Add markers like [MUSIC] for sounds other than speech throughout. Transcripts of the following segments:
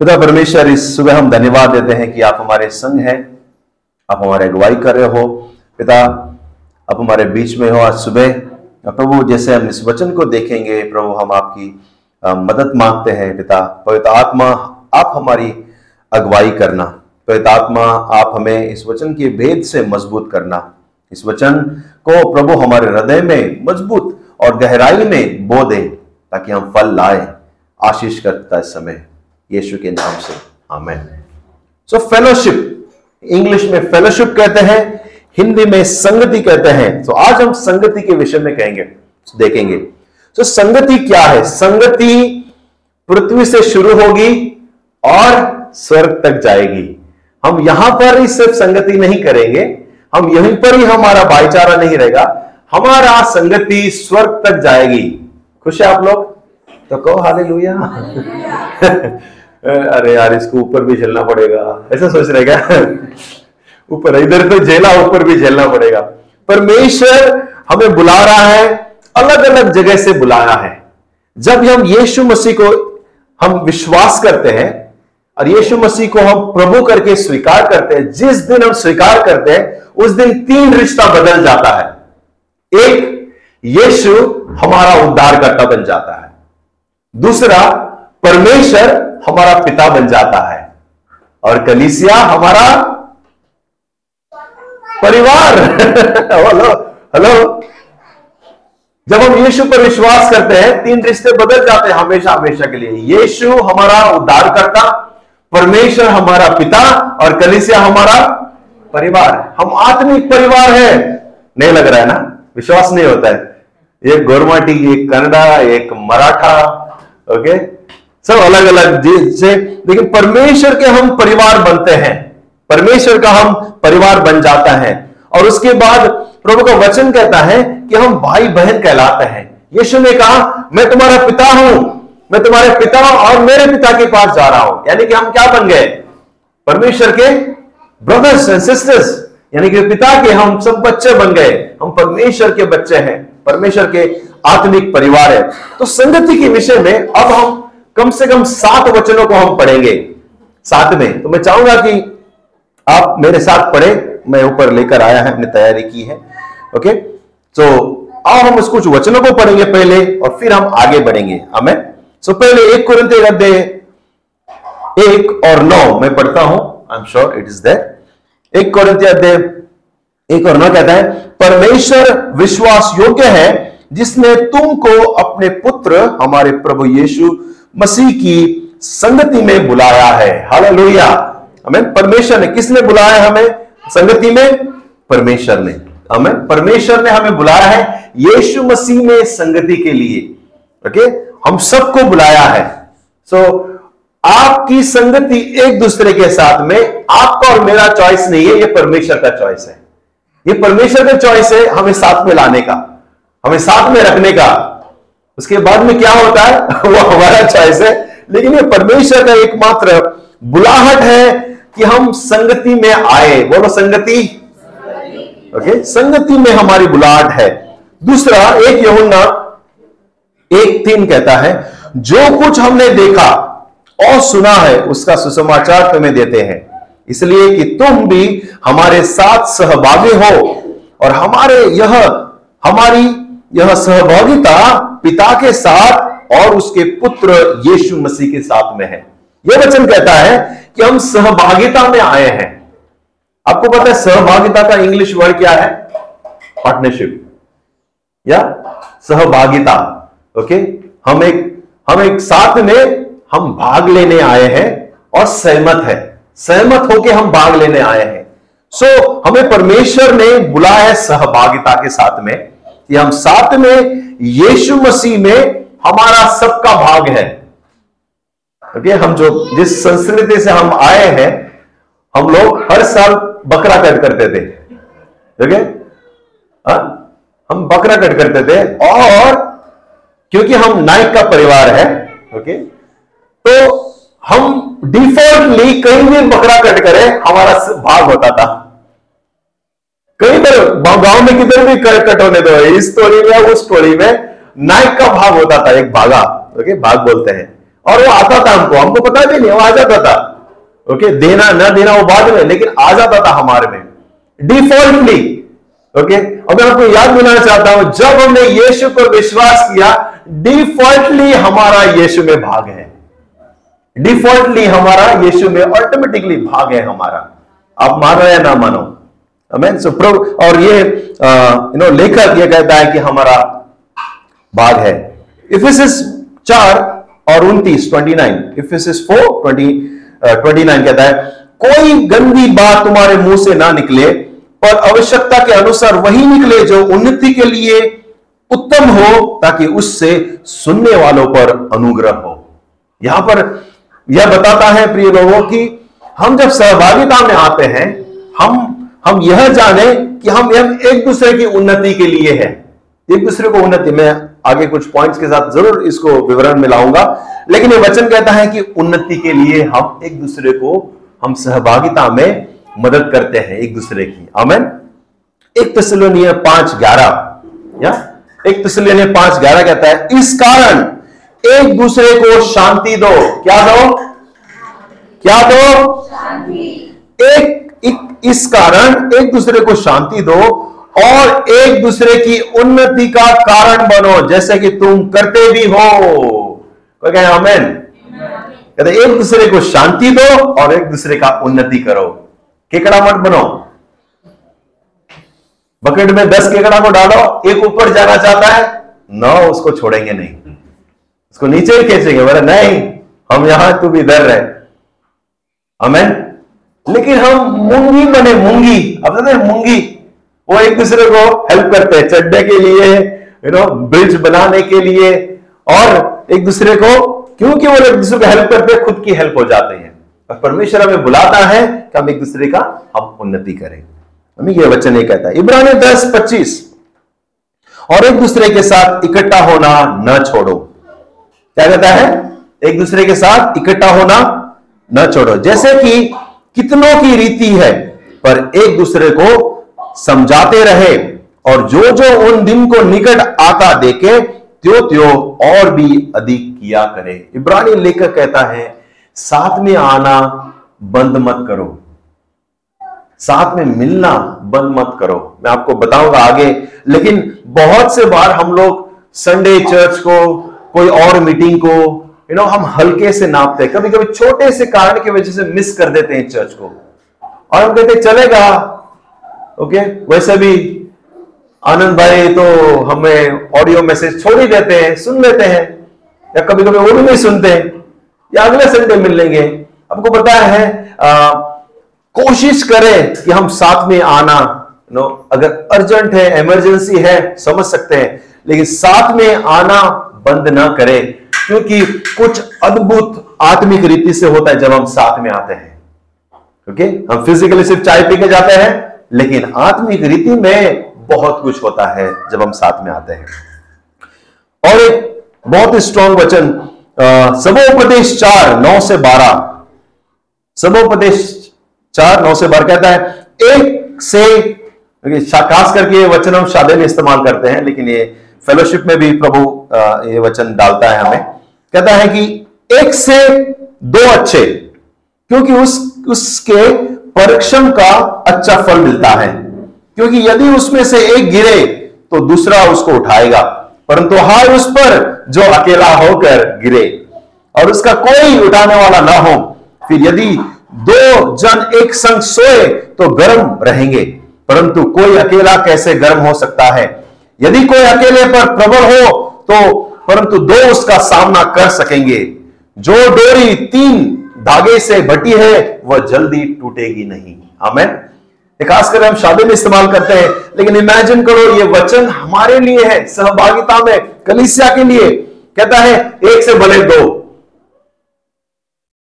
पिता परमेश्वर, इस सुबह हम धन्यवाद देते हैं कि आप हमारे संग हैं। आप हमारे अगुवाई कर रहे हो। पिता, आप हमारे बीच में हो आज सुबह। प्रभु, जैसे हम इस वचन को देखेंगे, प्रभु, हम आपकी मदद मांगते हैं। पिता, पवित्र आत्मा, आप हमारी अगुवाई करना। पवित्र आत्मा, आप हमें इस वचन के भेद से मज़बूत करना। इस वचन को प्रभु हमारे हृदय में मज़बूत और गहराई में बो दे, ताकि हम फल लाए। आशीष करता इस समय। यीशु के नाम से। आमेन। सो फेलोशिप इंग्लिश में फेलोशिप कहते हैं, हिंदी में संगति कहते हैं। तो आज हम संगति के विषय में कहेंगे। देखेंगे। तो संगति क्या है? संगति पृथ्वी से शुरू होगी और स्वर्ग तक जाएगी। हम यहाँ पर ही सिर्फ़ संगति नहीं करेंगे। हम यहीं पर ही हमारा भाईचारा नहीं रहेगा। हमारा संगति स्वर्ग तक जाएगी। खुश है आप लोग? तो कहो हालेलुया। [LAUGHS] अरे यार, इसको ऊपर भी झेलना पड़ेगा। ऐसा सोच रहे क्या? ऊपर, इधर तो झेला, ऊपर भी झेलना पड़ेगा। परमेश्वर हमें बुला रहा है अलग अलग जगह से बुलाया है। जब हम यीशु मसीह को हम विश्वास करते हैं, और यीशु मसीह को हम प्रभु करके स्वीकार करते हैं, जिस दिन हम स्वीकार करते हैं, उस दिन तीन रिश्ता बदल जाता है। एक, यीशु हमारा उद्धारकर्ता बन जाता है। दूसरा, परमेश्वर हमारा पिता बन जाता है। और कलीसिया हमारा परिवार। [LAUGHS] हेलो हेलो जब हम यीशु पर विश्वास करते हैं, तीन रिश्ते बदल जाते हैं हमेशा हमेशा के लिए। यीशु हमारा उद्धारकर्ता, परमेश्वर हमारा पिता और कलिसिया हमारा परिवार। हम आत्मिक परिवार है। नहीं लग रहा है ना? विश्वास नहीं होता है। एक गोरमाटी, एक कन्नडा एक मराठा ओके सब अलग अलग से, लेकिन परमेश्वर के हम परिवार बनते हैं। परमेश्वर का हम परिवार बन जाता है। और उसके बाद प्रभु का वचन कहता है कि हम भाई बहन कहलाते हैं। यीशु ने कहा, मैं तुम्हारा पिता हूँ। मैं तुम्हारे पिता और मेरे पिता के पास जा रहा हूँ। यानी कि हम क्या बन गए? परमेश्वर के ब्रदर्स एंड सिस्टर्स यानी कि पिता के हम सब बच्चे बन गए। हम परमेश्वर के बच्चे हैं। परमेश्वर के आत्मिक परिवार है। तो संगति के विषय में अब हम कम से कम सात वचनों को हम पढ़ेंगे साथ में। तो मैं चाहूँगा कि आप मेरे साथ पढ़े। मैं ऊपर लेकर आया है, अपनी तैयारी की है। ओके तो आओ हम उस कुछ वचनों को पढ़ेंगे पहले और फिर हम आगे बढ़ेंगे। हमें सो पहले एक कुरंते अध्याय एक और नौ मैं पढ़ता हूँ। I am sure it is there एक कुरंते अध्याय एक और नौ कहता है, परमेश्वर विश्वास योग्य है जिसने तुमको अपने पुत्र, हमारे प्रभु यीशु मसीह की संगति में बुलाया है। हालेलुया हमें परमेश्वर ने किसने बुलाया हमें? संगति में? परमेश्वर ने। हमें परमेश्वर ने हमें बुलाया है यीशु मसीह में संगति के लिए। ओके हम सबको बुलाया है। सो so, आपकी संगति एक दूसरे के साथ में आपका और मेरा चॉइस नहीं है ये परमेश्वर का चॉइस है। ये परमेश्वर का चॉइस है हमें साथ में लाने का हमें साथ में रखने का। उसके बाद में क्या होता है? [LAUGHS] वो हमारा चॉइस है। लेकिन ये परमेश्वर का एकमात्र बुलाहट है कि हम संगति में आए। बोलो, संगति। ओके संगति में हमारी बुलाहट है। दूसरा, एक यमुना एक तीन कहता है, जो कुछ हमने देखा और सुना है, उसका सुसमाचार तुम्हें देते हैं। इसलिए कि तुम भी हमारे साथ सहभागी हो और हमारे यह, हमारी यह सहभागिता पिता के साथ और उसके पुत्र यीशु मसीह के साथ में है। यह वचन कहता है कि हम सहभागिता में आए हैं। आपको पता है सहभागिता का इंग्लिश वर्ड क्या है? पार्टनरशिप। या? सहभागिता। ओके? हम एक हम एक साथ में हम भाग लेने आए हैं और सहमत है। सहमत होके हम भाग लेने आए हैं। सो so, हमें परमेश्वर ने बुलाया है सहभागिता के साथ में। कि हम साथ में यीशु मसीह में हमारा सबका भाग है। ओके हम जो जिस संस्कृति से हम आए हैं, हम लोग हर साल बकरा कट करते थे। ओके हम बकरा कट करते थे और क्योंकि हम नाइक का परिवार है, ओके? तो हम डिफॉल्टली कहीं भी बकरा कट करें, हमारा भाग होता था। कहीं पर गाँव में किधर भी कट होने दो, इस टोली में उस टोली में नाइक का भाग होता था, एक भागा ओके भाग बोलते हैं। और वो आता था हमको हमको पता भी नहीं, वो आ जाता था। ओके देना, ना देना, वो बाद में, लेकिन आ जाता था हमारे में। डिफॉल्टली ओके और मैं आपको याद दिलाना चाहता हूँ, जब हमने यीशु पर विश्वास किया डिफॉल्टली हमारा यीशु में भाग है। डिफॉल्टली हमारा यीशु में ऑटोमेटिकली भाग है हमारा। आप मानो या ना मानो? अमेन सो प्रो और ये यू नो लेखक ये कहता है कि हमारा भाग है। इफिसिस चार और उनतीस twenty nine Ephesians four twenty twenty nine कहता है, कोई गंदी बात तुम्हारे मुँह से ना निकले, पर आवश्यकता के अनुसार वही निकले जो उन्नति के लिए उत्तम हो, ताकि उससे सुनने वालों पर अनुग्रह हो। यहाँ पर यह बताता है, प्रिय लोगों, की हम जब सहभागिता में आते हैं, हम हम यह जाने कि हम एक दूसरे की उन्नति के लिए है। एक दूसरे को उन्नति में आगे कुछ पॉइंट्स के साथ ज़रूर इसको विवरण में लाऊँगा। लेकिन ये वचन कहता है कि उन्नति के लिए हम एक दूसरे को हम सहभागिता में मदद करते हैं एक दूसरे की। आमेन। एक तस्लोनिया पाँच ग्यारह या? एक तस्लोनिया पाँच ग्यारह कहता है इस कारण एक दूसरे को शांति दो। क्या दो? क्या दो? एक इस कारण एक दूसरे को शांति दो और एक दूसरे की उन्नति का कारण बनो, जैसे कि तुम करते भी हो। कहे अमेन कहते एक दूसरे को शांति दो और एक दूसरे का उन्नति करो। केकड़ा मत बनो। बकेट में दस केकड़ा को डालो, एक ऊपर जाना चाहता है, नौ, उसको छोड़ेंगे नहीं। उसको नीचे ही खींचेंगे, बोले, नहीं, हम यहाँ तू भी इधर रहे। अमेन लेकिन हम मुंगी बने मूँगी। अब मूँगी, वो एक दूसरे को हेल्प करते हैं, चढ़ने के लिए यू नो ब्रिज बनाने के लिए। और एक दूसरे को, क्योंकि वो एक दूसरे को हेल्प करते हैं, खुद की हेल्प हो जाते हैं। और परमेश्वर हमें बुलाता है कि हम एक दूसरे का, हम उन्नति करें। हमें यह वचन नहीं कहता इब्रानी दस पच्चीस। और एक दूसरे के साथ इकट्ठा होना न छोड़ो। क्या कहता है? एक दूसरे के साथ इकट्ठा होना न छोड़ो। जैसे कि कितनों की रीति है, पर एक दूसरे को समझाते रहे और जो जो उन दिन को निकट आता देखे त्यो त्यो और भी अधिक किया करे। इब्रानी लेखक कहता है, साथ में आना बंद मत करो। साथ में मिलना बंद मत करो। मैं आपको बताऊँगा आगे, लेकिन बहुत से बार हम लोग संडे चर्च को, कोई और मीटिंग को यू नो हम हल्के से नापते हैं। कभी कभी छोटे से कारण की वजह से मिस कर देते हैं चर्च को। और हम कहते चलेगा। ओके वैसे भी आनंद भाई तो हमें ऑडियो मैसेज छोड़ ही देते हैं सुन लेते हैं। या कभी कभी वो भी नहीं सुनते या अगले संडे मिल लेंगे। आपको पता है आ, कोशिश करें कि हम साथ में आना। नो अगर अर्जेंट है इमरजेंसी है समझ सकते हैं। लेकिन साथ में आना बंद ना करें। क्योंकि कुछ अद्भुत आत्मिक रीति से होता है जब हम साथ में आते हैं। क्योंकि हम फिजिकली सिर्फ़ चाय पी के जाते हैं, लेकिन आत्मिक रीति में बहुत कुछ होता है जब हम साथ में आते हैं। और एक बहुत ही स्ट्रॉन्ग वचन सबोपदेश चार, नौ से बारह। सबोपदेश चार, नौ से बारह कहता है, एक से खास करके ये वचन हम शादे में इस्तेमाल करते हैं, लेकिन ये फेलोशिप में भी प्रभु ये वचन डालता है हमें। कहता है कि एक से दो अच्छे, क्योंकि उस, उसके परीक्षण का अच्छा फल मिलता है। क्योंकि यदि उसमें से एक गिरे तो दूसरा उसको उठाएगा। परंतु हाय उस पर जो अकेला होकर गिरे, और उसका कोई उठाने वाला ना हो, फिर यदि दो जन एक संग सोए तो गर्म रहेंगे। परंतु कोई अकेला कैसे गर्म हो सकता है? यदि कोई अकेले पर प्रबल हो तो परंतु दो उसका सामना कर सकेंगे। जो डोरी तीन धागे से बटी है, वह जल्दी टूटेगी नहीं। हमें खासकर हम शादी में इस्तेमाल करते हैं, लेकिन इमेजिन करो, ये वचन हमारे लिए है, सहभागिता में, कलिसिया के लिए। कहता है, एक से भले दो।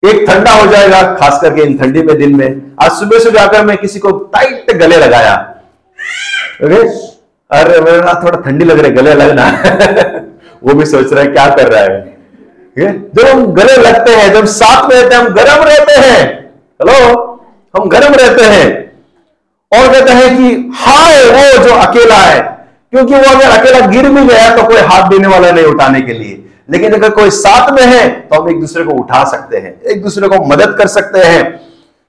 एक ठंडा हो जाएगा खास करके इन ठंडी में दिन में। आज सुबह सुबह आकर मैं किसी को टाइट गले लगाया। अरे, मेरा थोड़ा ठंडी लग रही गले लगना। [LAUGHS] वो भी सोच रहा है, क्या कर रहा है? जब हम गले लगते हैं, जब साथ में रहते हैं, हम गर्म रहते हैं। हेलो? हम गर्म रहते हैं। और कहते हैं कि, हाय, वो जो अकेला है। क्योंकि वो अगर अकेला गिर भी गया तो कोई हाथ देने वाला नहीं उठाने के लिए। लेकिन अगर कोई साथ में है तो हम एक दूसरे को उठा सकते हैं, एक दूसरे को मदद कर सकते हैं।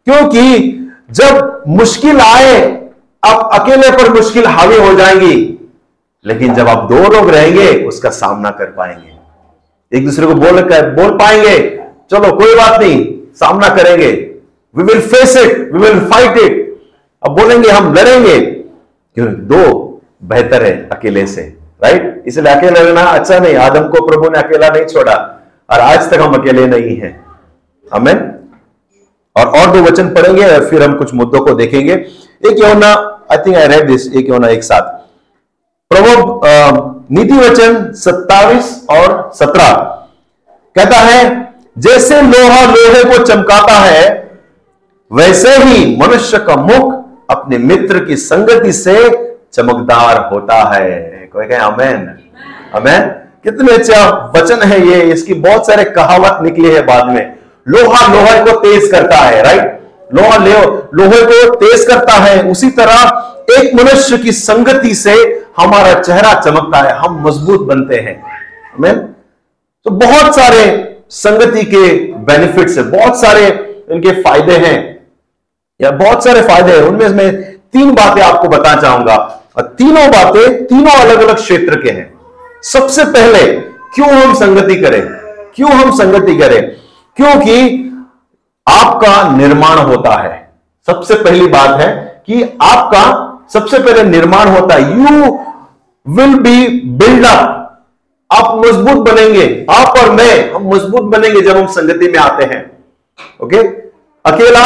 क्योंकि जब मुश्किल आए अब अकेले पर मुश्किल हावी हो जाएँगी। लेकिन जब आप दो लोग रहेंगे, उसका सामना कर पाएँगे। एक दूसरे को बोल कर, बोल पाएँगे, चलो, कोई बात नहीं, सामना करेंगे। We will face it we will fight it अब बोलेंगे, हम लड़ेंगे। क्यों दो बेहतर है अकेले से राइट इसलिए अकेले रहना अच्छा नहीं। आदम को प्रभु ने अकेला नहीं छोड़ा, और आज तक हम अकेले नहीं हैं। हमें और और दो वचन पढ़ेंगे फिर हम कुछ मुद्दों को देखेंगे। एक योना I think I read this एक योना एक साथ प्रभु नीति वचन 27 और 17 कहता है, जैसे लोहा लोहे को चमकाता है, वैसे ही मनुष्य का मुख अपने मित्र की संगति से चमकदार होता है। कोई कहे अमेन अमेन कितने अच्छा वचन है ये, इसकी बहुत सारे कहावत निकली है बाद में। लोहा लोहे को तेज करता है राइट लोहा लोहे को तेज करता है। उसी तरह एक मनुष्य की संगति से हमारा चेहरा चमकता है। हम मज़बूत बनते हैं। अमेन तो बहुत सारे संगति के बेनिफिट्स है। बहुत सारे इनके फ़ायदे हैं। या बहुत सारे फ़ायदे हैं। उनमें मैं तीन बातें आपको बताना चाहूँगा। और तीनों बातें तीनों अलग अलग क्षेत्र के हैं। सबसे पहले, क्यों हम संगति करें? क्यों हम संगति करें? क्योंकि आपका निर्माण होता है। सबसे पहली बात है कि आपका सबसे पहले निर्माण होता है। You will be build up आप मज़बूत बनेंगे। आप और मैं, हम मज़बूत बनेंगे जब हम संगति में आते हैं। ओके अकेला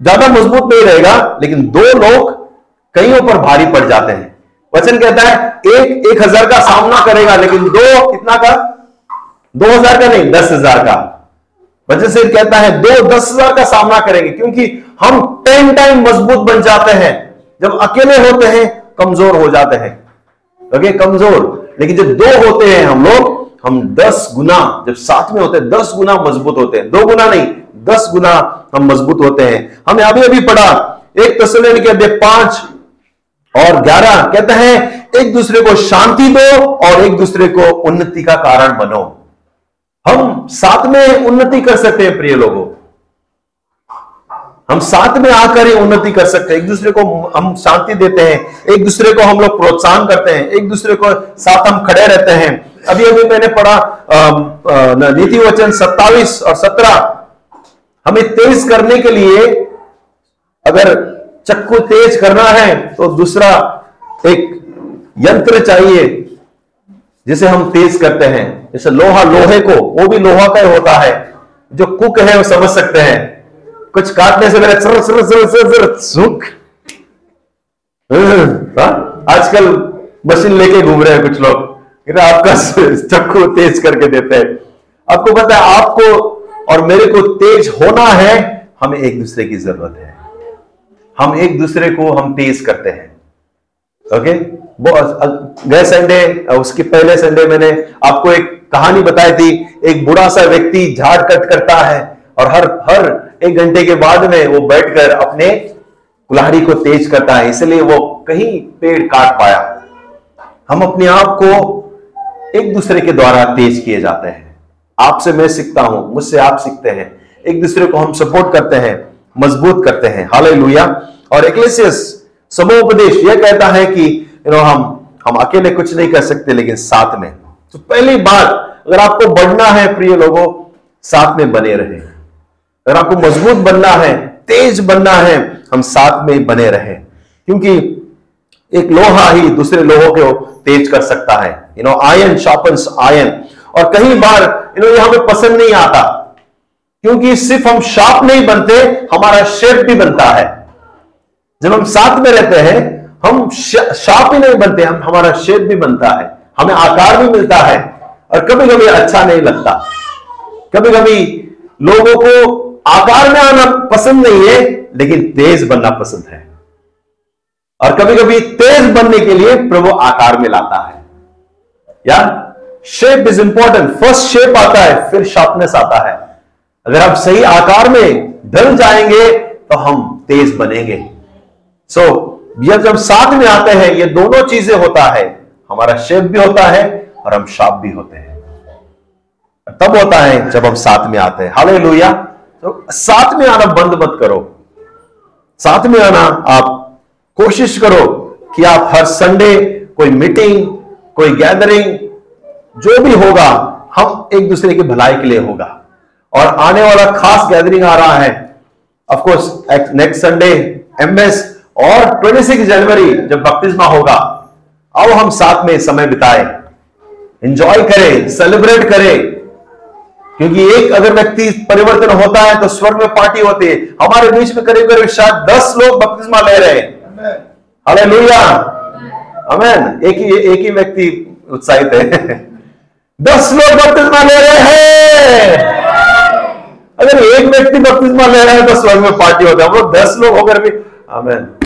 ज़्यादा मज़बूत नहीं रहेगा, लेकिन दो लोग कईयों पर भारी पड़ जाते हैं। वचन कहता है, एक एक हज़ार का सामना करेगा, लेकिन दो कितना का? दो हज़ार का नहीं, दस हज़ार का। वजह से कहता है, दो दस हज़ार का सामना करेंगे, क्योंकि हम टेन टाइम मज़बूत बन जाते हैं। जब अकेले होते हैं, कमज़ोर हो जाते हैं। ओके कमज़ोर, लेकिन जब दो होते हैं हम लोग, हम दस गुना, जब साथ में होते हैं, दस गुना मज़बूत होते हैं। दो गुना नहीं, दस गुना हम मज़बूत होते हैं। हमने अभी अभी पढ़ा, एक तस्वीर के अध्यय पाँच और ग्यारह, कहते हैं, एक दूसरे को शांति दो और एक दूसरे को उन्नति का कारण बनो। हम साथ में उन्नति कर सकते हैं, प्रिय लोगों। हम साथ में आकर ही उन्नति कर सकते हैं। एक दूसरे को हम शांति देते हैं, एक दूसरे को हम लोग प्रोत्साहन करते हैं, एक दूसरे को साथ हम खड़े रहते हैं। अभी अभी मैंने पढ़ा नीति वचन 27 और 17 हमें तेज करने के लिए अगर चक्कू तेज करना है तो दूसरा एक यंत्र चाहिए। जिसे हम तेज करते हैं, जैसे लोहा, लोहे को, वो भी लोहा का ही होता है, जो कुक है वो समझ सकते हैं। कुछ काटने से पहले sir sir sir sir sir, सुख। हाँ? आजकल मशीन लेके घूम रहे हैं कुछ लोग। आपका चक्कू तेज करके देते हैं। आपको पता है, आपको और मेरे को तेज होना है, हमें एक दूसरे की ज़रूरत है। हम एक दूसरे को हम तेज करते हैं। ओके? गए संडे उसके पहले संडे मैंने आपको एक कहानी बताई थी। एक बुरा सा व्यक्ति झाड़ कट करता है और हर हर एक घंटे के बाद में वो बैठकर अपने कुल्हाड़ी को तेज करता है। इसलिए वो कहीं पेड़ काट पाया। हम अपने आप को एक दूसरे के द्वारा तेज किए जाते हैं। आपसे मैं सीखता हूँ, मुझसे आप सीखते हैं। एक दूसरे को हम सपोर्ट करते हैं, मज़बूत करते हैं। हाल और एक्लेसियस समोपदेश यह कहता है कि यू नो हम हम अकेले कुछ नहीं कर सकते, लेकिन साथ में। तो पहली बात, अगर आपको बढ़ना है प्रिय लोगों, साथ में बने रहे। अगर आपको मज़बूत बनना है, तेज बनना है, हम साथ में बने रहे। क्योंकि एक लोहा ही दूसरे लोहों को तेज कर सकता है। You know iron sharpens iron और कई बार यू नो ये हमें पसंद नहीं आता। क्योंकि सिर्फ़ हम शार्प नहीं बनते, हमारा शेप भी बनता है। जब हम साथ में रहते हैं हम शार्प ही नहीं बनते हम हमारा शेप भी बनता है हमें आकार भी मिलता है और कभी कभी अच्छा नहीं लगता। कभी कभी लोगों को आकार में आना पसंद नहीं है लेकिन तेज बनना पसंद है। और कभी कभी तेज बनने के लिए प्रभु आकार में लाता है। या? Shape is important first shape आता है फिर शार्पनेस आता है। अगर आप सही आकार में ढल जाएँगे तो हम तेज बनेंगे। सो so, जब जब साथ में आते हैं, ये दोनों चीज़ें होता है, हमारा शेप भी होता है और हम शाप भी होते हैं। तब होता है जब हम साथ में आते हैं। हाले लोहिया तो साथ में आना बंद मत करो। साथ में आना आप कोशिश करो कि आप हर संडे कोई मीटिंग, कोई गैदरिंग जो भी होगा, हम एक दूसरे की भलाई के लिए होगा। और आने वाला खास गैदरिंग आ रहा है। Of course next Sunday MS और 26 जनवरी जब बपतिस्मा होगा, आओ हम साथ में समय बिताए। एंजॉय करें सेलिब्रेट करें। क्योंकि एक अगर व्यक्ति परिवर्तन होता है तो स्वर्ग में पार्टी होती है। हमारे बीच में करीब करीब शायद दस लोग बपतिस्मा ले रहे हैं। अरे लुया अमेन एक ही एक ही व्यक्ति उत्साहित है। [LAUGHS] दस लोग बपतिस्मा ले रहे हैं। अगर एक व्यक्ति बपतिस्मा ले रहा है तो स्वर्ग में पार्टी होता है। हम लोग दस लोग होकर भी अमेन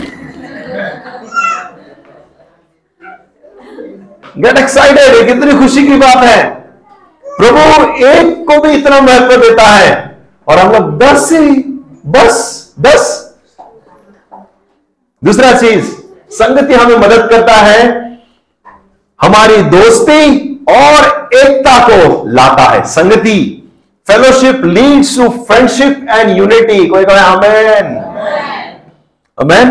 गेट एक्साइटेड कितनी खुशी की बात है। प्रभु एक को भी इतना महत्व देता है। और हम लोग दस ही बस दस। दूसरा चीज़ संगति हमें मदद करता है। हमारी दोस्ती और एकता को लाता है। संगति fellowship leads to friendship and unity कोई कहे अमेन अमेन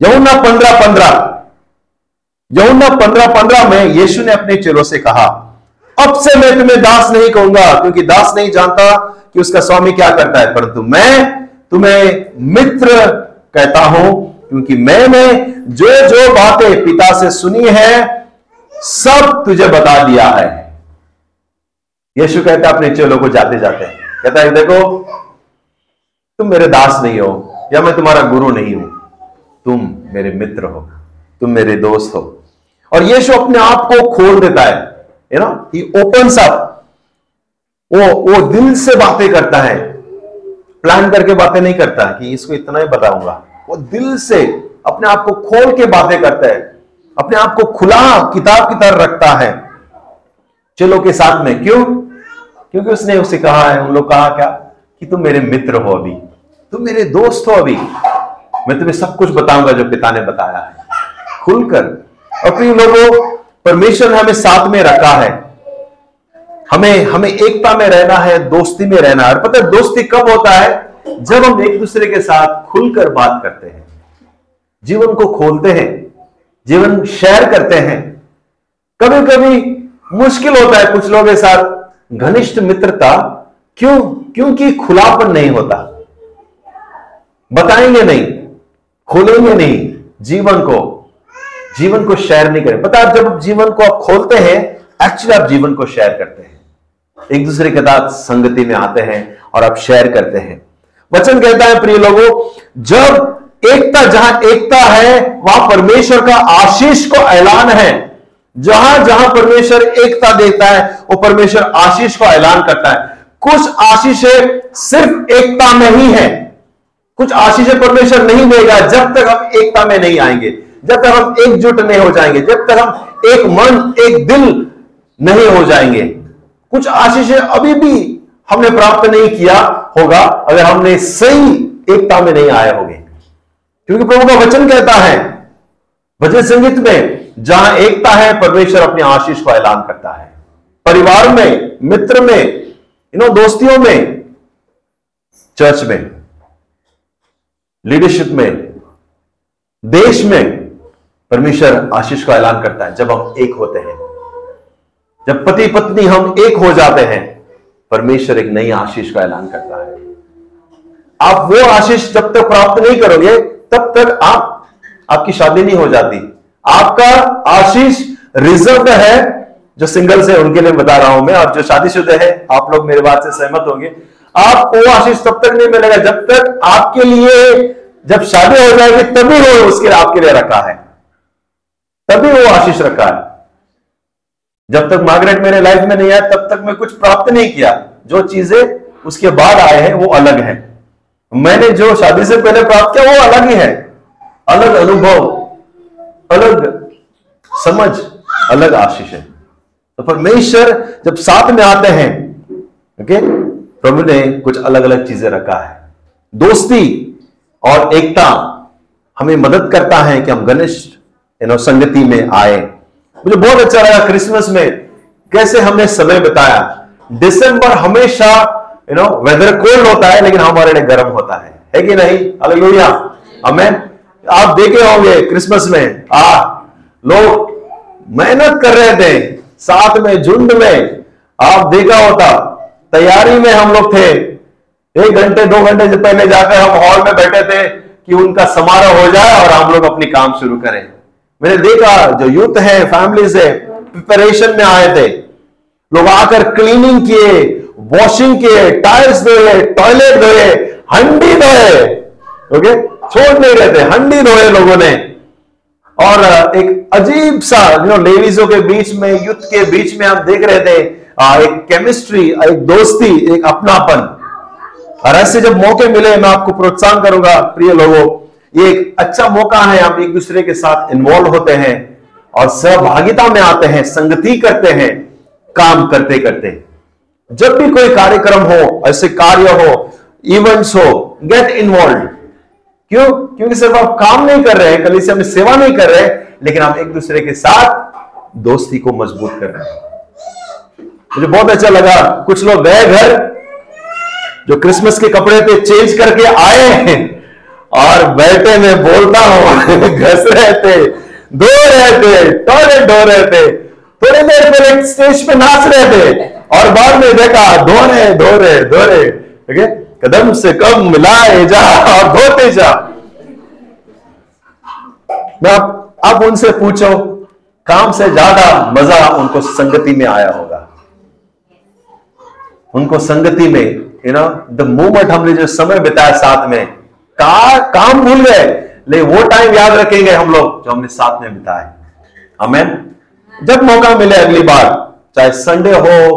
यमुना पंद्रह पंद्रह। यमुना पंद्रह पंद्रह में यीशु ने अपने चेलों से कहा, अब से मैं तुम्हें दास नहीं कहूँगा, क्योंकि दास नहीं जानता कि उसका स्वामी क्या करता है, परंतु मैं तुम्हें मित्र कहता हूँ, क्योंकि मैंने जो जो बातें पिता से सुनी है, सब तुझे बता दिया है। यीशु कहता अपने चेलों को जाते जाते। कहता है, देखो, तुम मेरे दास नहीं हो, या मैं तुम्हारा गुरु नहीं हूँ, तुम मेरे मित्र हो, तुम मेरे दोस्त हो और यीशु अपने आप को खोल देता है you know? He opens up वो वो दिल से बातें करता है। प्लान करके बातें नहीं करता कि इसको इतना ही बताऊँगा। वो दिल से अपने आप को खोल के बातें करता है। अपने आप को खुला किताब की तरह रखता है। चलो के साथ में क्यों? क्योंकि उसने उसे कहा है, उन लोग कहा क्या? कि तुम मेरे मित्र हो अभी। तुम मेरे दोस्त हो अभी। मैं तुम्हें सब कुछ बताऊँगा जो पिता ने बताया है। खुलकर और फिर लोगों, परमेश्वर ने हमें साथ में रखा है। हमें हमें एकता में रहना है, दोस्ती में रहना है। और पता है, दोस्ती कब होता है? जब हम एक दूसरे के साथ खुलकर बात करते हैं। जीवन को खोलते हैं, जीवन शेयर करते हैं। कभी कभी मुश्किल होता है कुछ लोगों के साथ। घनिष्ठ मित्रता क्यों? क्योंकि खुलापन नहीं होता। बताएँगे नहीं, खोलेंगे नहीं जीवन को। जीवन को शेयर नहीं करें। पता आप जब जीवन को आप खोलते हैं एक्चुअली आप जीवन को शेयर करते हैं। एक दूसरे के साथ संगति में आते हैं और आप शेयर करते हैं। वचन कहता है, प्रिय लोगों, जब एकता, जहाँ एकता है, वहाँ परमेश्वर का आशीष को ऐलान है। जहाँ जहाँ परमेश्वर एकता देता है, वो परमेश्वर आशीष को ऐलान करता है। कुछ आशीषें सिर्फ़ एकता में ही है। कुछ आशीषें परमेश्वर नहीं देगा, जब तक हम एकता में नहीं आएँगे। जब तक हम एकजुट नहीं हो जाएँगे, जब तक हम एक मन, एक दिल नहीं हो जाएँगे। कुछ आशीषें अभी भी हमने प्राप्त नहीं किया होगा, अगर हमने सही एकता में नहीं आए होंगे। क्योंकि प्रभु का वचन कहता है, भजन संगीत में, जहाँ एकता है, परमेश्वर अपने आशीष को ऐलान करता है। परिवार में, मित्र में इन दोस्तियों में, चर्च में लीडरशिप में, देश में परमेश्वर आशीष का ऐलान करता है, जब हम एक होते हैं। जब पति पत्नी हम एक हो जाते हैं, परमेश्वर एक नई आशीष का ऐलान करता है। आप वो आशीष जब तक प्राप्त नहीं करोगे, तब तक आप, आपकी शादी नहीं हो जाती। आपका आशीष रिज़र्व है, जो सिंगल्स है उनके लिए बता रहा हूँ मैं, और जो शादीशुदा है, आप लोग मेरे बात से सहमत होंगे। आप वो आशीष तब तक नहीं मिलेगा जब तक आपके लिए, जब शादी हो जाएगी, तभी वो उसके लिए आपके लिए रखा है। तभी वो आशीष रखा है। जब तक मार्गरेट मेरे लाइफ में नहीं आया, तब तक मैं कुछ प्राप्त नहीं किया। जो चीज़ें उसके बाद आए हैं, वो अलग है। मैंने जो शादी से पहले प्राप्त किया, वो अलग ही है। अलग अनुभव, अलग समझ, अलग आशीष है। तो परमेश्वर जब साथ में आते हैं ओके प्रभु ने कुछ अलग अलग चीज़ें रखा है। दोस्ती और एकता हमें मदद करता है कि हम घनिष्ठ नो संगति में आए। मुझे बहुत अच्छा लगा क्रिसमस में कैसे हमने समय बिताया। दिसंबर हमेशा यू नो वेदर कोल्ड होता है, लेकिन हमारे लिए गर्म होता है। है कि नहीं? हालेलुया हमें आप देखे होंगे क्रिसमस में, आ, लोग मेहनत कर रहे थे, साथ में झुंड में। आप देखा होता, तैयारी में हम लोग थे। एक घंटे, दो घंटे से पहले जाकर हम हॉल में बैठे थे कि उनका समारोह हो जाए और हम लोग अपनी काम शुरू करें। मैंने देखा, जो यूथ है फैमिली से प्रिपरेशन में आए थे। लोग आकर क्लीनिंग किए वॉशिंग किए टायर्स धोए टॉयलेट धोए, हंडी धोए। ओके छोड़ नहीं रहे थे, हंडी धोए लोगों ने। और एक अजीब सा यू नो लेडीजों के बीच में युद्ध के बीच में हम देख रहे थे एक केमिस्ट्री एक दोस्ती, एक अपनापन। और ऐसे जब मौके मिले, मैं आपको प्रोत्साहन करूँगा, प्रिय लोगों ये एक अच्छा मौका है हम एक दूसरे के साथ इन्वॉल्व होते हैं और सहभागिता में आते हैं, संगति करते हैं, काम करते करते। जब भी कोई कार्यक्रम हो, ऐसे कार्य हो इवेंट्स हो गेट इन्वॉल्व क्यों? क्योंकि सिर्फ़ आप काम नहीं कर रहे हैं, कल में सेवा नहीं कर रहे हैं लेकिन आप एक दूसरे के साथ दोस्ती को मज़बूत कर रहे हैं। मुझे बहुत अच्छा लगा, कुछ लोग गए घर, जो क्रिसमस के कपड़े पे चेंज करके आए हैं। और बैठे में बोलता हूँ [LAUGHS] घस रहे थे धो रहे थे टॉयलेट धो रहे थे। थोड़ी देर पहले स्टेज पे नाच रहे थे और बाद में देखा धो रहे धो रहे धो रहे। ठीक है? कदम से कम मिलाए जा और धोते जा। मैं आप, आप उनसे पूछो काम से ज़्यादा मज़ा उनको संगति में आया होगा। उनको संगति में यू नो द मोमेंट हमने जो समय बिताया साथ में का, काम भूल गए। लेकिन वो टाइम याद रखेंगे हम लोग जो हमने साथ में बिताए। हमें जब मौका मिले अगली बार चाहे संडे हो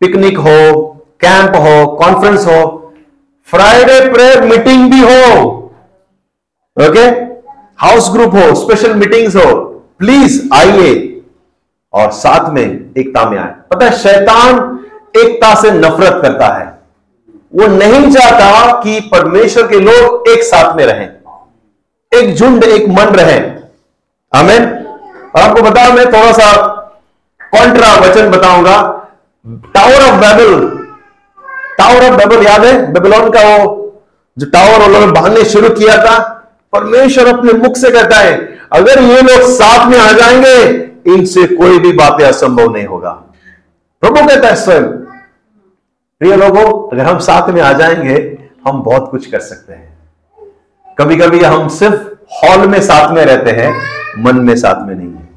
पिकनिक हो कैंप हो कॉन्फ्रेंस हो फ्राइडे प्रेयर मीटिंग भी हो। ओके हाउस ग्रुप हो स्पेशल मीटिंग्स हो प्लीज़ आइए और साथ में एकता में आए। पता है शैतान एकता से नफरत करता है। वो नहीं चाहता कि परमेश्वर के लोग एक साथ में रहें। एक झुंड, एक मन रहे। हमें और आपको बता मैं थोड़ा सा कॉन्ट्रा वचन बताऊँगा। Tower of Babel tower of Babel याद है? बेबलोन का वो जो टावर उन्होंने बांधने शुरू किया था, परमेश्वर अपने मुख से कहता है, अगर ये लोग साथ में आ जाएँगे, इनसे कोई भी बातें असंभव नहीं होगा। प्रभु कहता है, स्वयं प्रिय लोगों, अगर हम साथ में आ जाएँगे, हम बहुत कुछ कर सकते हैं। कभी कभी हम सिर्फ़ हॉल में साथ में रहते हैं, मन में साथ में नहीं है।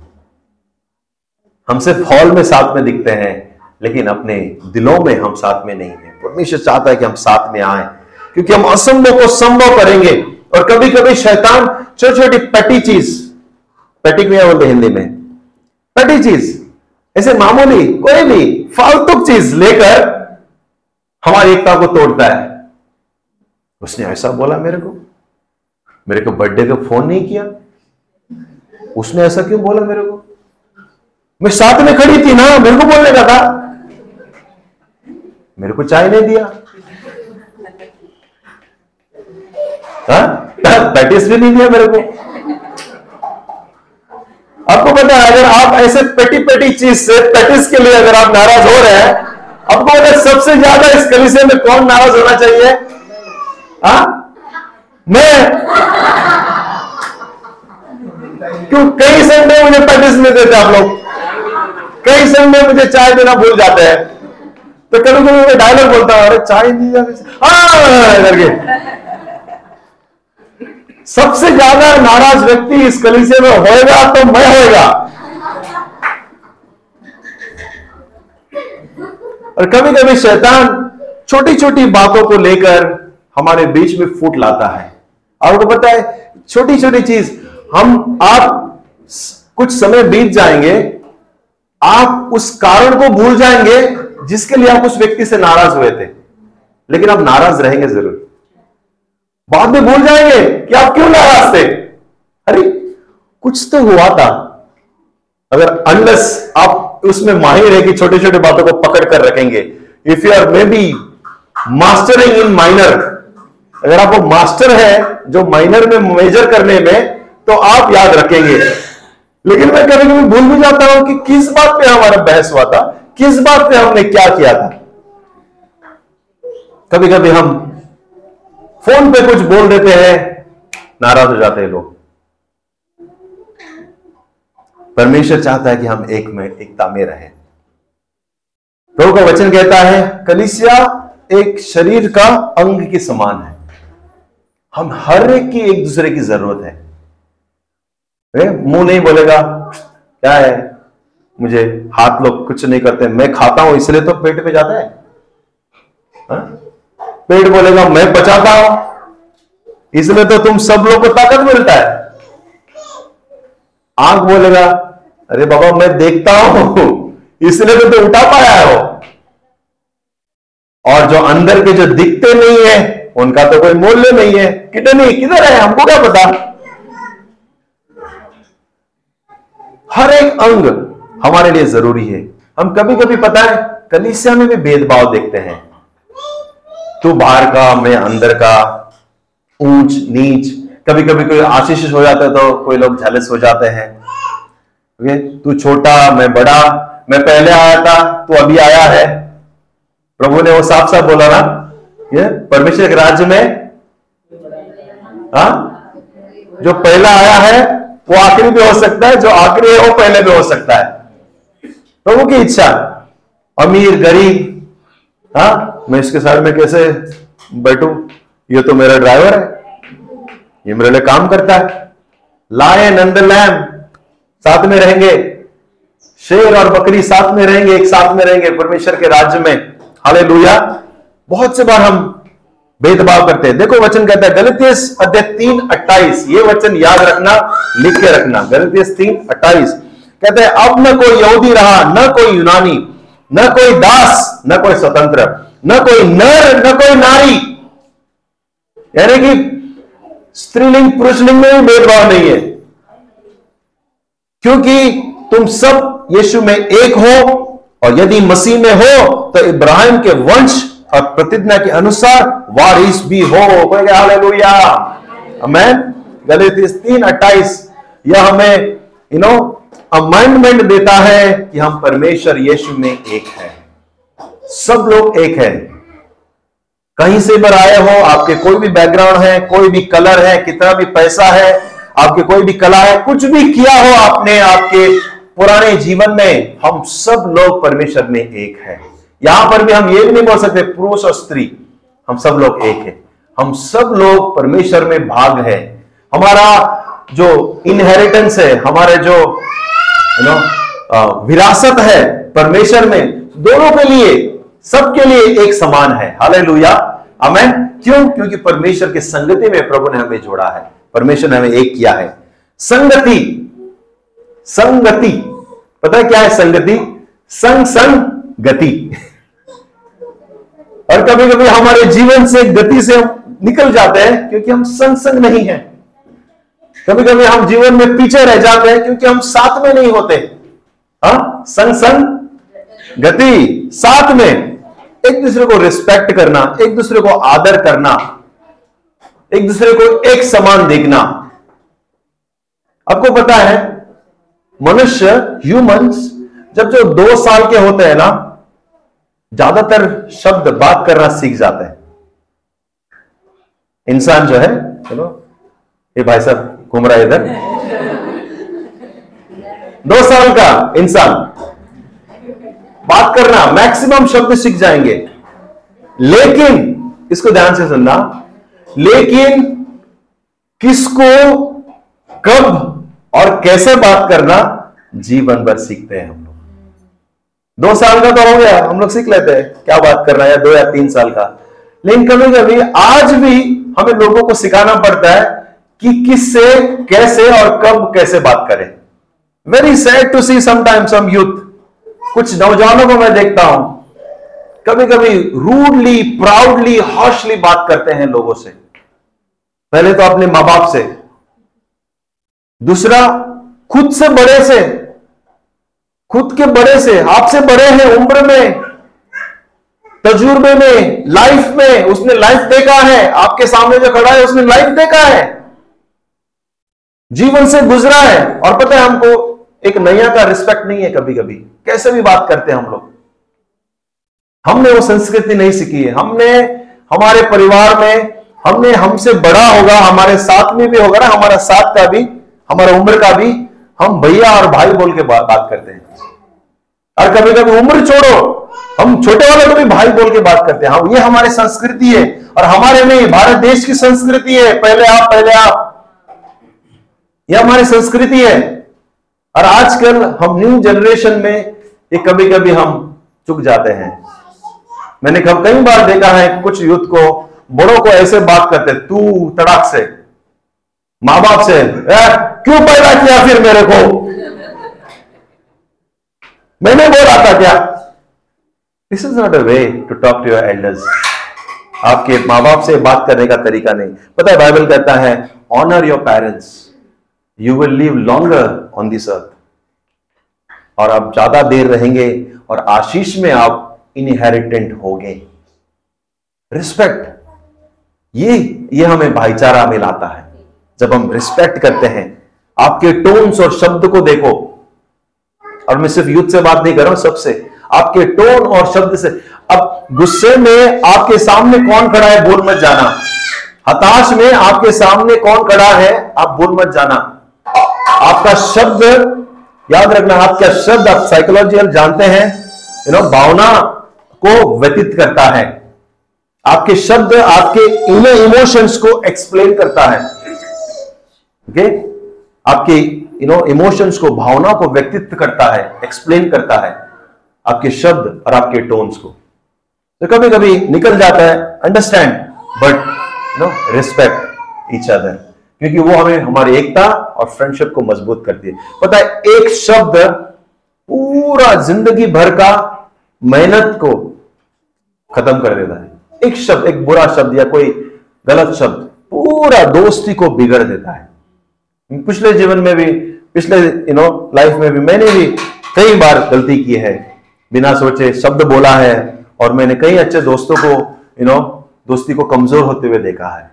हम सिर्फ़ हॉल में साथ में दिखते हैं, लेकिन अपने दिलों में हम साथ में नहीं है। परमेश्वर चाहता है कि हम साथ में आए, क्योंकि हम असंभव को संभव करेंगे। और कभी कभी शैतान छोटी छोटी पटी चीज़ पटी क्या बोलते हिंदी में? पटी चीज़, ऐसे मामूली, कोई भी, फालतू चीज़ लेकर हमारी एकता को तोड़ता है। उसने ऐसा बोला मेरे को। मेरे को बर्थडे का फ़ोन नहीं किया। उसने ऐसा क्यों बोला मेरे को? मैं साथ में खड़ी थी ना, मेरे को बोलने का था। मेरे को चाय नहीं दिया। पैटिस हाँ? भी नहीं दिया मेरे को। आपको पता है, अगर आप ऐसे पेटी पेटी चीज़ से पैटिस के लिए अगर आप नाराज़ हो रहे हैं आपको सबसे ज़्यादा इस कलिसे में कौन नाराज़ होना चाहिए? हा? मैं? क्यों? कई संडे मुझे पैटिस नहीं देते आप लोग। कई संडे मुझे चाय देना भूल जाते हैं। तो कभी कभी मैं डायलॉग बोलता हूँ, अरे चाय दी हाँ करके। सबसे ज़्यादा नाराज़ व्यक्ति इस कलीसे में होएगा तो मैं होएगा। और कभी कभी शैतान छोटी छोटी बातों को लेकर हमारे बीच में फूट लाता है। आपको पता है छोटी छोटी चीज़, हम, आप कुछ समय बीत जाएँगे, आप उस कारण को भूल जाएँगे जिसके लिए आप उस व्यक्ति से नाराज़ हुए थे। लेकिन आप नाराज़ रहेंगे ज़रूर। बाद में भूल जाएँगे कि आप क्यों नाराज़ थे? अरे, कुछ तो हुआ था। अगर अनलेस आप उसमें माहिर है कि छोटे छोटे बातों को पकड़ कर रखेंगे। If you are maybe mastering in minor अगर आप वो मास्टर है जो माइनर में मेजर करने में तो आप याद रखेंगे। लेकिन मैं कभी कभी भूल भी जाता हूँ कि किस बात पे हमारा बहस हुआ था, किस बात पे हमने क्या किया था। कभी कभी हम फ़ोन पे कुछ बोल देते हैं, नाराज़ हो जाते हैं लोग। परमेश्वर चाहता है कि हम एक में, एकता में रहें। प्रभु का वचन कहता है, कलिसिया एक शरीर का अंग के समान है। हम हर एक की एक दूसरे की ज़रूरत है। मुँह नहीं बोलेगा, क्या है? मुझे हाथ लोग कुछ नहीं करते, मैं खाता हूँ, इसलिए तो पेट पे जाता है। हा? पेट बोलेगा, मैं बचाता हूँ इसलिए तो तुम सब लोग को ताकत मिलता है। आँख बोलेगा, अरे बाबा, मैं देखता हूँ। इसलिए तो तू उठा पाया हो। और जो अंदर के जो दिखते नहीं है, उनका तो कोई मूल्य नहीं है। कितने किधर है? हमको क्या पता? हर एक अंग हमारे लिए ज़रूरी है। हम कभी कभी पता है, कलिसिया में भी भेदभाव देखते हैं। तू बाहर का, मैं अंदर का, ऊंच, नीच कभी कभी कोई आशीष हो जाता है तो कोई लोग झलस हो जाते हैं। ओके तू छोटा, मैं बड़ा, मैं पहले आया था, तू अभी आया है। प्रभु ने वो साफ़ साफ़ बोला ना? ये परमेश्वर के राज्य में? हा? जो पहला आया है, वो आखिरी भी हो सकता है, जो आखिरी है, वो पहले भी हो सकता है। प्रभु की इच्छा। अमीर, गरीब। हा? मैं इसके साथ में कैसे बैठू? ये तो मेरा ड्राइवर है। ये मेरे लिए काम करता है। लाए नंद लैम साथ में रहेंगे। शेर और बकरी साथ में रहेंगे, एक साथ में रहेंगे परमेश्वर के राज्य में। हाले बहुत से बार हम भेदभाव करते हैं। देखो वचन कहता है गलतीस अध्याय तीन, अट्ठाईस। ये वचन याद रखना, लिख के रखना। गलतीस तीन, अट्ठाईस। कहते हैं, अब न कोई यहूदी रहा, न कोई यूनानी, न कोई दास, न कोई स्वतंत्र, न कोई नर, न कोई नारी। यानी कि स्त्रीलिंग, पुरुषलिंग में भी भेदभाव नहीं है। क्योंकि तुम सब यीशु में एक हो, और यदि मसीह में हो तो इब्राहिम के वंश और प्रतिज्ञा के अनुसार वारिस भी हो। तीन अट्ठाईस। यह हमें यू नो अमाइंडमेंट देता है कि हम परमेश्वर यीशु में एक है। सब लोग एक है। कहीं से पर आए हो, आपके कोई भी बैकग्राउंड है, कोई भी कलर है, कितना भी पैसा है, आपके कोई भी कला है, कुछ भी किया हो आपने आपके पुराने जीवन में, हम सब लोग परमेश्वर में एक है। यहाँ पर भी हम ये भी नहीं बोल सकते, पुरुष और स्त्री, हम सब लोग एक है। हम सब लोग परमेश्वर में भाग है। हमारा जो इनहेरिटेंस है, हमारे जो यू नो विरासत है परमेश्वर में, दोनों के लिए सबके लिए एक समान है। हाले लुया अमेन क्यों? क्योंकि परमेश्वर के संगति में प्रभु ने हमें जोड़ा है। परमेश्वर ने हमें एक किया है। संगति। संगति। पता है क्या है संगति? संग संग गति। और कभी कभी हमारे जीवन से गति से निकल जाते हैं क्योंकि हम संग संग नहीं है। कभी कभी हम जीवन में पीछे रह जाते हैं क्योंकि हम साथ में नहीं होते। हा? संग संग गति। साथ में। एक दूसरे को रिस्पेक्ट करना, एक दूसरे को आदर करना, एक दूसरे को एक समान देखना। आपको पता है, मनुष्य ह्यूमंस जब जो दो साल के होते हैं ना, ज़्यादातर शब्द बात करना सीख जाते हैं। इंसान जो है, चलो, ये भाई साहब घूम रहा है इधर। दो साल का इंसान। बात करना मैक्सिमम शब्द सीख जाएँगे। लेकिन, इसको ध्यान से सुनना, लेकिन किसको, कब और कैसे बात करना, जीवन भर सीखते हैं हम लोग। दो साल का तो हो गया, हम लोग सीख लेते हैं क्या बात करना है दो या तीन साल का। लेकिन कभी कभी, आज भी हमें लोगों को सिखाना पड़ता है कि किससे, कैसे और कब कैसे बात करें। Very sad to see sometimes some youth कुछ नौजवानों को मैं देखता हूँ कभी कभी रूडली प्राउडली हॉशली बात करते हैं लोगों से। पहले तो अपने माँ बाप से, दूसरा खुद से बड़े से, खुद के बड़े से, आपसे बड़े हैं, उम्र में, तजुर्बे में लाइफ में, उसने लाइफ देखा है, आपके सामने जो खड़ा है, उसने लाइफ देखा है, जीवन से गुजरा है, और पता है हमको एक नैया का रिस्पेक्ट नहीं है कभी कभी कैसे भी बात करते हैं हम लोग। हमने वो संस्कृति नहीं सीखी है। हमने हमारे परिवार में हमने हमसे बड़ा होगा हमारे साथ में भी होगा ना हमारा साथ का भी हमारा उम्र का भी हम भैया और भाई बोल के बात, बात करते हैं। और कभी कभी उम्र छोड़ो हम छोटे वाले को भी भाई बोल के बात करते हैं। हाँ ये हमारी संस्कृति है और हमारे नहीं भारत देश की संस्कृति है। पहले आप पहले आप। ये हमारी संस्कृति है। और आजकल हम न्यू जनरेशन में ये कभी कभी हम चुक जाते हैं। मैंने कई बार देखा है कुछ युद्ध को, बड़ों को ऐसे बात करते, तू तड़ाक से माँ बाप से क्यों पैदा किया फिर मेरे को? मैंने बोला था क्या this is not a way to talk to your elders आपके माँ बाप से बात करने का तरीका नहीं। पता है बाइबल कहता है honour your parents you will live longer on this earth और आप ज़्यादा देर रहेंगे और आशीष में आप इनहेरिटेंट होंगे। रिस्पेक्ट ये ये हमें भाईचारा में लाता है। जब हम रिस्पेक्ट करते हैं, आपके टोन्स और शब्द को देखो। और मैं सिर्फ़ युद्ध से बात नहीं कर रहा हूँ, सबसे। आपके टोन और शब्द से। अब गुस्से में आपके सामने कौन खड़ा है, बोल मत जाना। हताश में आपके सामने कौन खड़ा है, आप बोल मत जाना। आपका शब्द, याद रखना, आपका शब्द आप साइकोलॉजिकल जानते हैं यू नो भावना को व्यतीत करता है। आपके शब्द आपके इनर इमोशंस को एक्सप्लेन करता है। Okay okay? आपके यू नो इमोशंस को, भावना को व्यक्तित्व करता है एक्सप्लेन करता है आपके शब्द और आपके टोन्स को। तो कभी कभी निकल जाता है understand but you know respect each other क्योंकि वो हमें हमारी एकता और फ्रेंडशिप को मज़बूत करती है। पता है, एक शब्द पूरा ज़िंदगी भर का मेहनत को खत्म कर देता है। एक शब्द, एक बुरा शब्द या कोई गलत शब्द पूरा दोस्ती को बिगड़ देता है। पिछले जीवन में भी, पिछले यू नो लाइफ में भी मैंने भी कई बार गलती की है। बिना सोचे शब्द बोला है और मैंने कई अच्छे दोस्तों को यू नो दोस्ती को कमज़ोर होते हुए देखा है।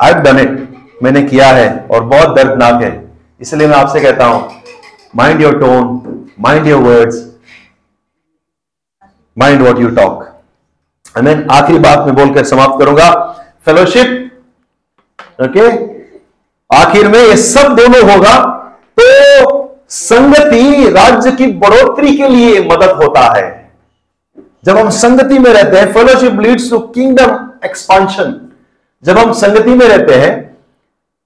आई डन इट मैंने किया है और बहुत दर्दनाक है। इसलिए मैं आपसे कहता हूँ mind your tone mind your words mind what you talk मैं आखिरी बात में बोलकर समाप्त करूँगा। फेलोशिप ओके आखिर में ये सब दोनों होगा तो संगति राज्य की बढ़ोतरी के लिए मदद होता है। जब हम संगति में रहते हैं fellowship leads to kingdom expansion जब हम संगति में रहते हैं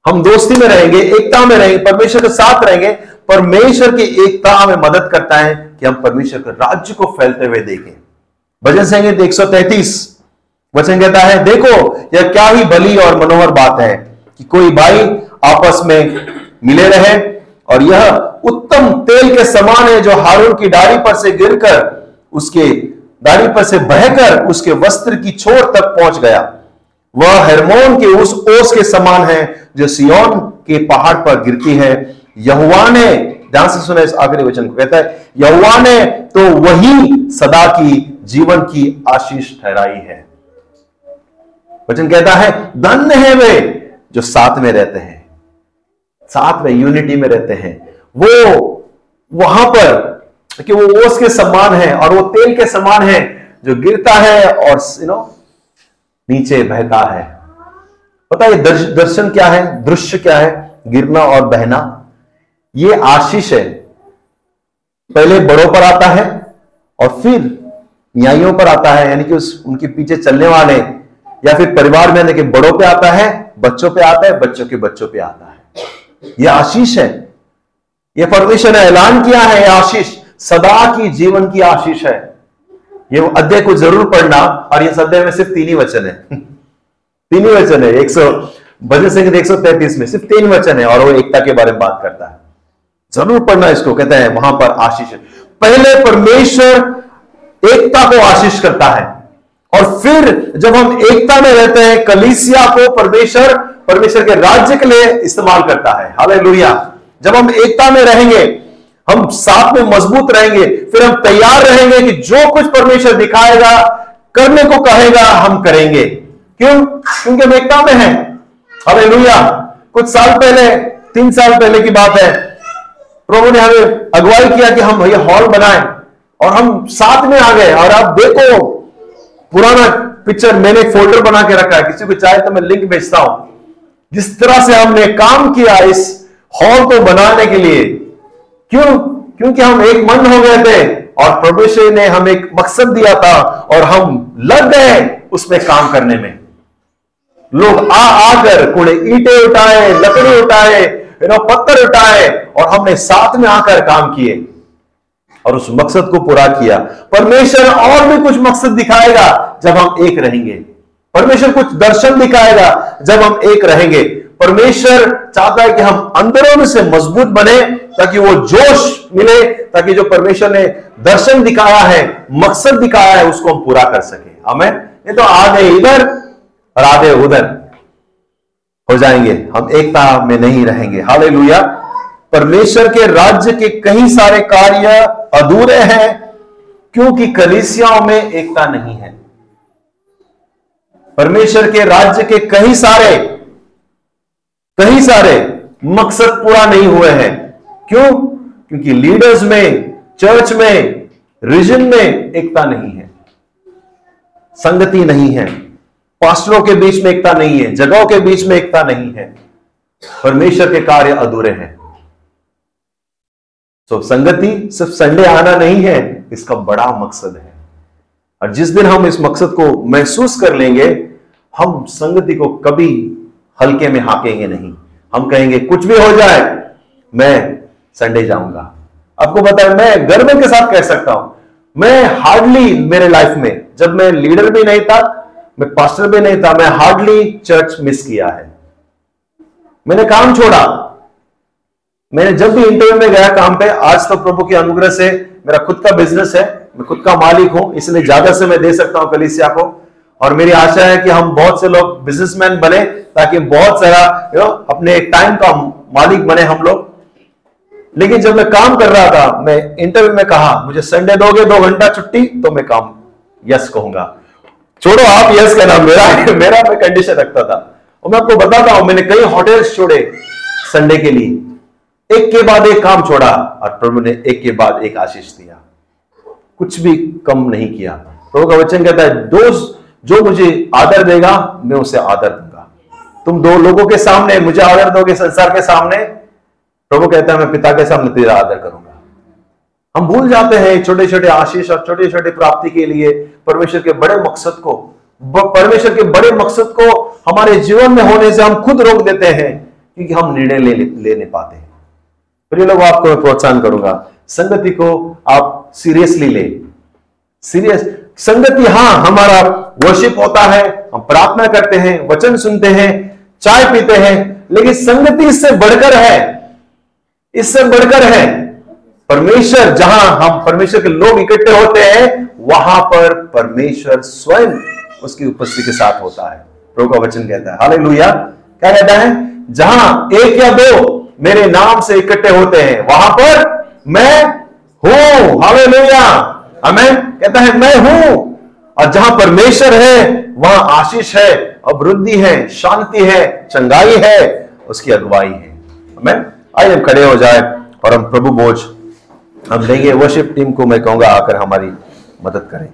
हम दोस्ती में रहेंगे, एकता में रहेंगे, परमेश्वर के साथ रहेंगे, परमेश्वर की एकता हमें मदद करता है कि हम परमेश्वर के राज्य को फैलते हुए देखें। भजन संगीत एक सौ तैतीस, वचन कहता है, देखो, यह क्या ही भली और मनोहर बात है कि कोई भाई आपस में मिले रहे और यह उत्तम तेल के समान है जो हारून की डारी पर से गिरकर उसके डारी पर से बहकर उसके वस्त्र की छोर तक पहुँच गया। वह हेरमोन के उस ओस के समान है जो सियोन के पहाड़ पर गिरती है। यहुआ ने ध्यान से सुना इस आखिरी वचन को, कहता है यहुआ ने तो वही सदा की जीवन की आशीष ठहराई है। वचन कहता है, धन्य है वे जो साथ में रहते हैं, साथ में यूनिटी में रहते हैं। वो वहाँ पर, कि वो ओस के समान है और वो तेल के समान है जो गिरता है और यू नो नीचे बहता है। पता है दर्शन क्या है? दृश्य क्या है? गिरना और बहना। ये आशीष है। पहले बड़ों पर आता है और फिर न्यायियों पर आता है, यानी कि उस, उनके पीछे चलने वाले या फिर परिवार में, यानी कि बड़ों पे आता है, बच्चों पे आता है, बच्चों के बच्चों पे आता है। यह आशीष है। यह परमेश्वर ने ऐलान किया है यह आशीष। सदा की जीवन की आशीष है। ये अध्याय को ज़रूर पढ़ना और इस अध्याय में सिर्फ़ तीन ही वचन है। तीन ही वचन है। एक सौ भजन संगीत एक सौ तैतीस में सिर्फ़ तीन वचन है और वो एकता के बारे में बात करता है। ज़रूर पढ़ना इसको, कहते हैं, वहाँ पर आशीष। पहले परमेश्वर एकता को आशीष करता है और फिर जब हम एकता में रहते हैं, कलीसिया को परमेश्वर परमेश्वर के राज्य के लिए इस्तेमाल करता है। हाल जब हम एकता में रहेंगे हम साथ में मज़बूत रहेंगे, फिर हम तैयार रहेंगे कि जो कुछ परमेश्वर दिखाएगा, करने को कहेगा, हम करेंगे। क्यों? क्योंकि हम एकता में हैं। अरे कुछ साल पहले, तीन साल पहले की बात है, प्रभु ने हमें अगुवाई किया कि हम ये हॉल बनाए और हम साथ में आ गए। और आप देखो, पुराना पिक्चर मैंने एक फोल्डर बना के रखा है, किसी को चाहे तो मैं लिंक भेजता हूँ। जिस तरह से हमने काम किया इस हॉल को बनाने के लिए क्यों? क्योंकि हम एक मन हो गए थे और परमेश्वर ने हम एक मकसद दिया था और हम लग गए उसमें काम करने में। लोग आ आकर कूड़े ईटे उठाए, लकड़ी उठाए पत्थर उठाए और हमने साथ में आकर काम किए और उस मकसद को पूरा किया। परमेश्वर और भी कुछ मकसद दिखाएगा जब हम एक रहेंगे। परमेश्वर कुछ दर्शन दिखाएगा जब हम एक रहेंगे। परमेश्वर चाहता है कि हम अंदरों में से मज़बूत बने, ताकि वो जोश मिले, ताकि जो परमेश्वर ने दर्शन दिखाया है, मकसद दिखाया है, उसको हम पूरा कर सके। हमें ये तो आधे इधर और आधे उधर हो जाएँगे। हम एकता में नहीं रहेंगे। हाले परमेश्वर के राज्य के कई सारे कार्य अधूरे हैं, क्योंकि कलिसियाओं में एकता नहीं है। परमेश्वर के राज्य के कई सारे कई सारे मकसद पूरा नहीं हुए हैं। क्यों? क्योंकि लीडर्स में चर्च में रिजन में एकता नहीं है। संगति नहीं है। पास्टरों के बीच में एकता नहीं है। जगहों के बीच में एकता नहीं है। परमेश्वर के कार्य अधूरे हैं। तो संगति सिर्फ़ संडे आना नहीं है, इसका बड़ा मकसद है। और जिस दिन हम इस मकसद को महसूस कर लेंगे, हम संगति को कभी हल्के में हाकेंगे नहीं। हम कहेंगे, कुछ भी हो जाए, मैं संडे जाऊँगा। आपको पता है, मैं गर्व के साथ कह सकता हूँ। मैं हार्डली मेरे लाइफ में, जब मैं लीडर भी नहीं था, मैं पास्टर भी नहीं था, मैं हार्डली चर्च मिस किया है। मैंने काम छोड़ा। मैंने जब भी इंटरव्यू में गया काम पे, आज तो प्रभु के अनुग्रह से मेरा खुद का बिज़नेस है, मैं खुद का मालिक हूँ, इसलिए ज़्यादा से मैं दे सकता हूँ कलिसिया को। और मेरी आशा है कि हम बहुत से लोग बिजनेसमैन बने, ताकि बहुत सारा यू नो अपने टाइम का मालिक बने हम लोग। लेकिन जब मैं काम कर रहा था, मैं इंटरव्यू में कहा, मुझे संडे दोगे दो घंटा छुट्टी तो मैं काम यस कहूँगा। छोड़ो, आप यस कहना, मेरा मेरा मैं कंडीशन रखता था। और मैं आपको बताता हूँ, मैंने कई होटल्स छोड़े संडे के लिए। एक के बाद एक काम छोड़ा, और प्रभु ने एक के बाद एक आशीष दिया। कुछ भी कम नहीं किया। प्रभु का वचन कहता है दोस्त जो मुझे आदर देगा मैं उसे आदर दूँगा। तुम दो लोगों के सामने मुझे आदर दोगे संसार के सामने? प्रभु कहता है मैं पिता के सामने तेरा आदर करूँगा। हम भूल जाते हैं छोटे छोटे आशीष और छोटे छोटे प्राप्ति के लिए परमेश्वर के बड़े मकसद को। परमेश्वर के बड़े मकसद को हमारे जीवन में होने से हम खुद रोक देते हैं क्योंकि हम निर्णय ले, ले नहीं पाते। हैं प्रिय लोग आपको मैं प्रोत्साहन करूँगा। संगति को आप सीरियसली ले। सीरियस संगति हाँ हमारा वर्शिप होता है, हम प्रार्थना करते हैं, वचन सुनते हैं, चाय पीते हैं, लेकिन संगति इससे बढ़कर है, इससे बढ़कर है। परमेश्वर, जहाँ हम परमेश्वर के लोग इकट्ठे होते हैं, वहाँ पर परमेश्वर स्वयं उसकी उपस्थिति के साथ होता है। प्रभु का वचन कहता है। हाल क्या कहता है? जहाँ एक या दो मेरे नाम से इकट्ठे होते हैं, वहाँ पर मैं हूँ। हाले अमेन कहता है, मैं हूँ और जहाँ परमेश्वर है, वहाँ आशीष है अभिवृद्धि है, शांति है, चंगाई है, उसकी अगुवाई है। अमेन आइए हम खड़े हो जाए और हम प्रभु बोझ, हम देंगे वर्शिप टीम को मैं कहूँगा, आकर हमारी मदद करें।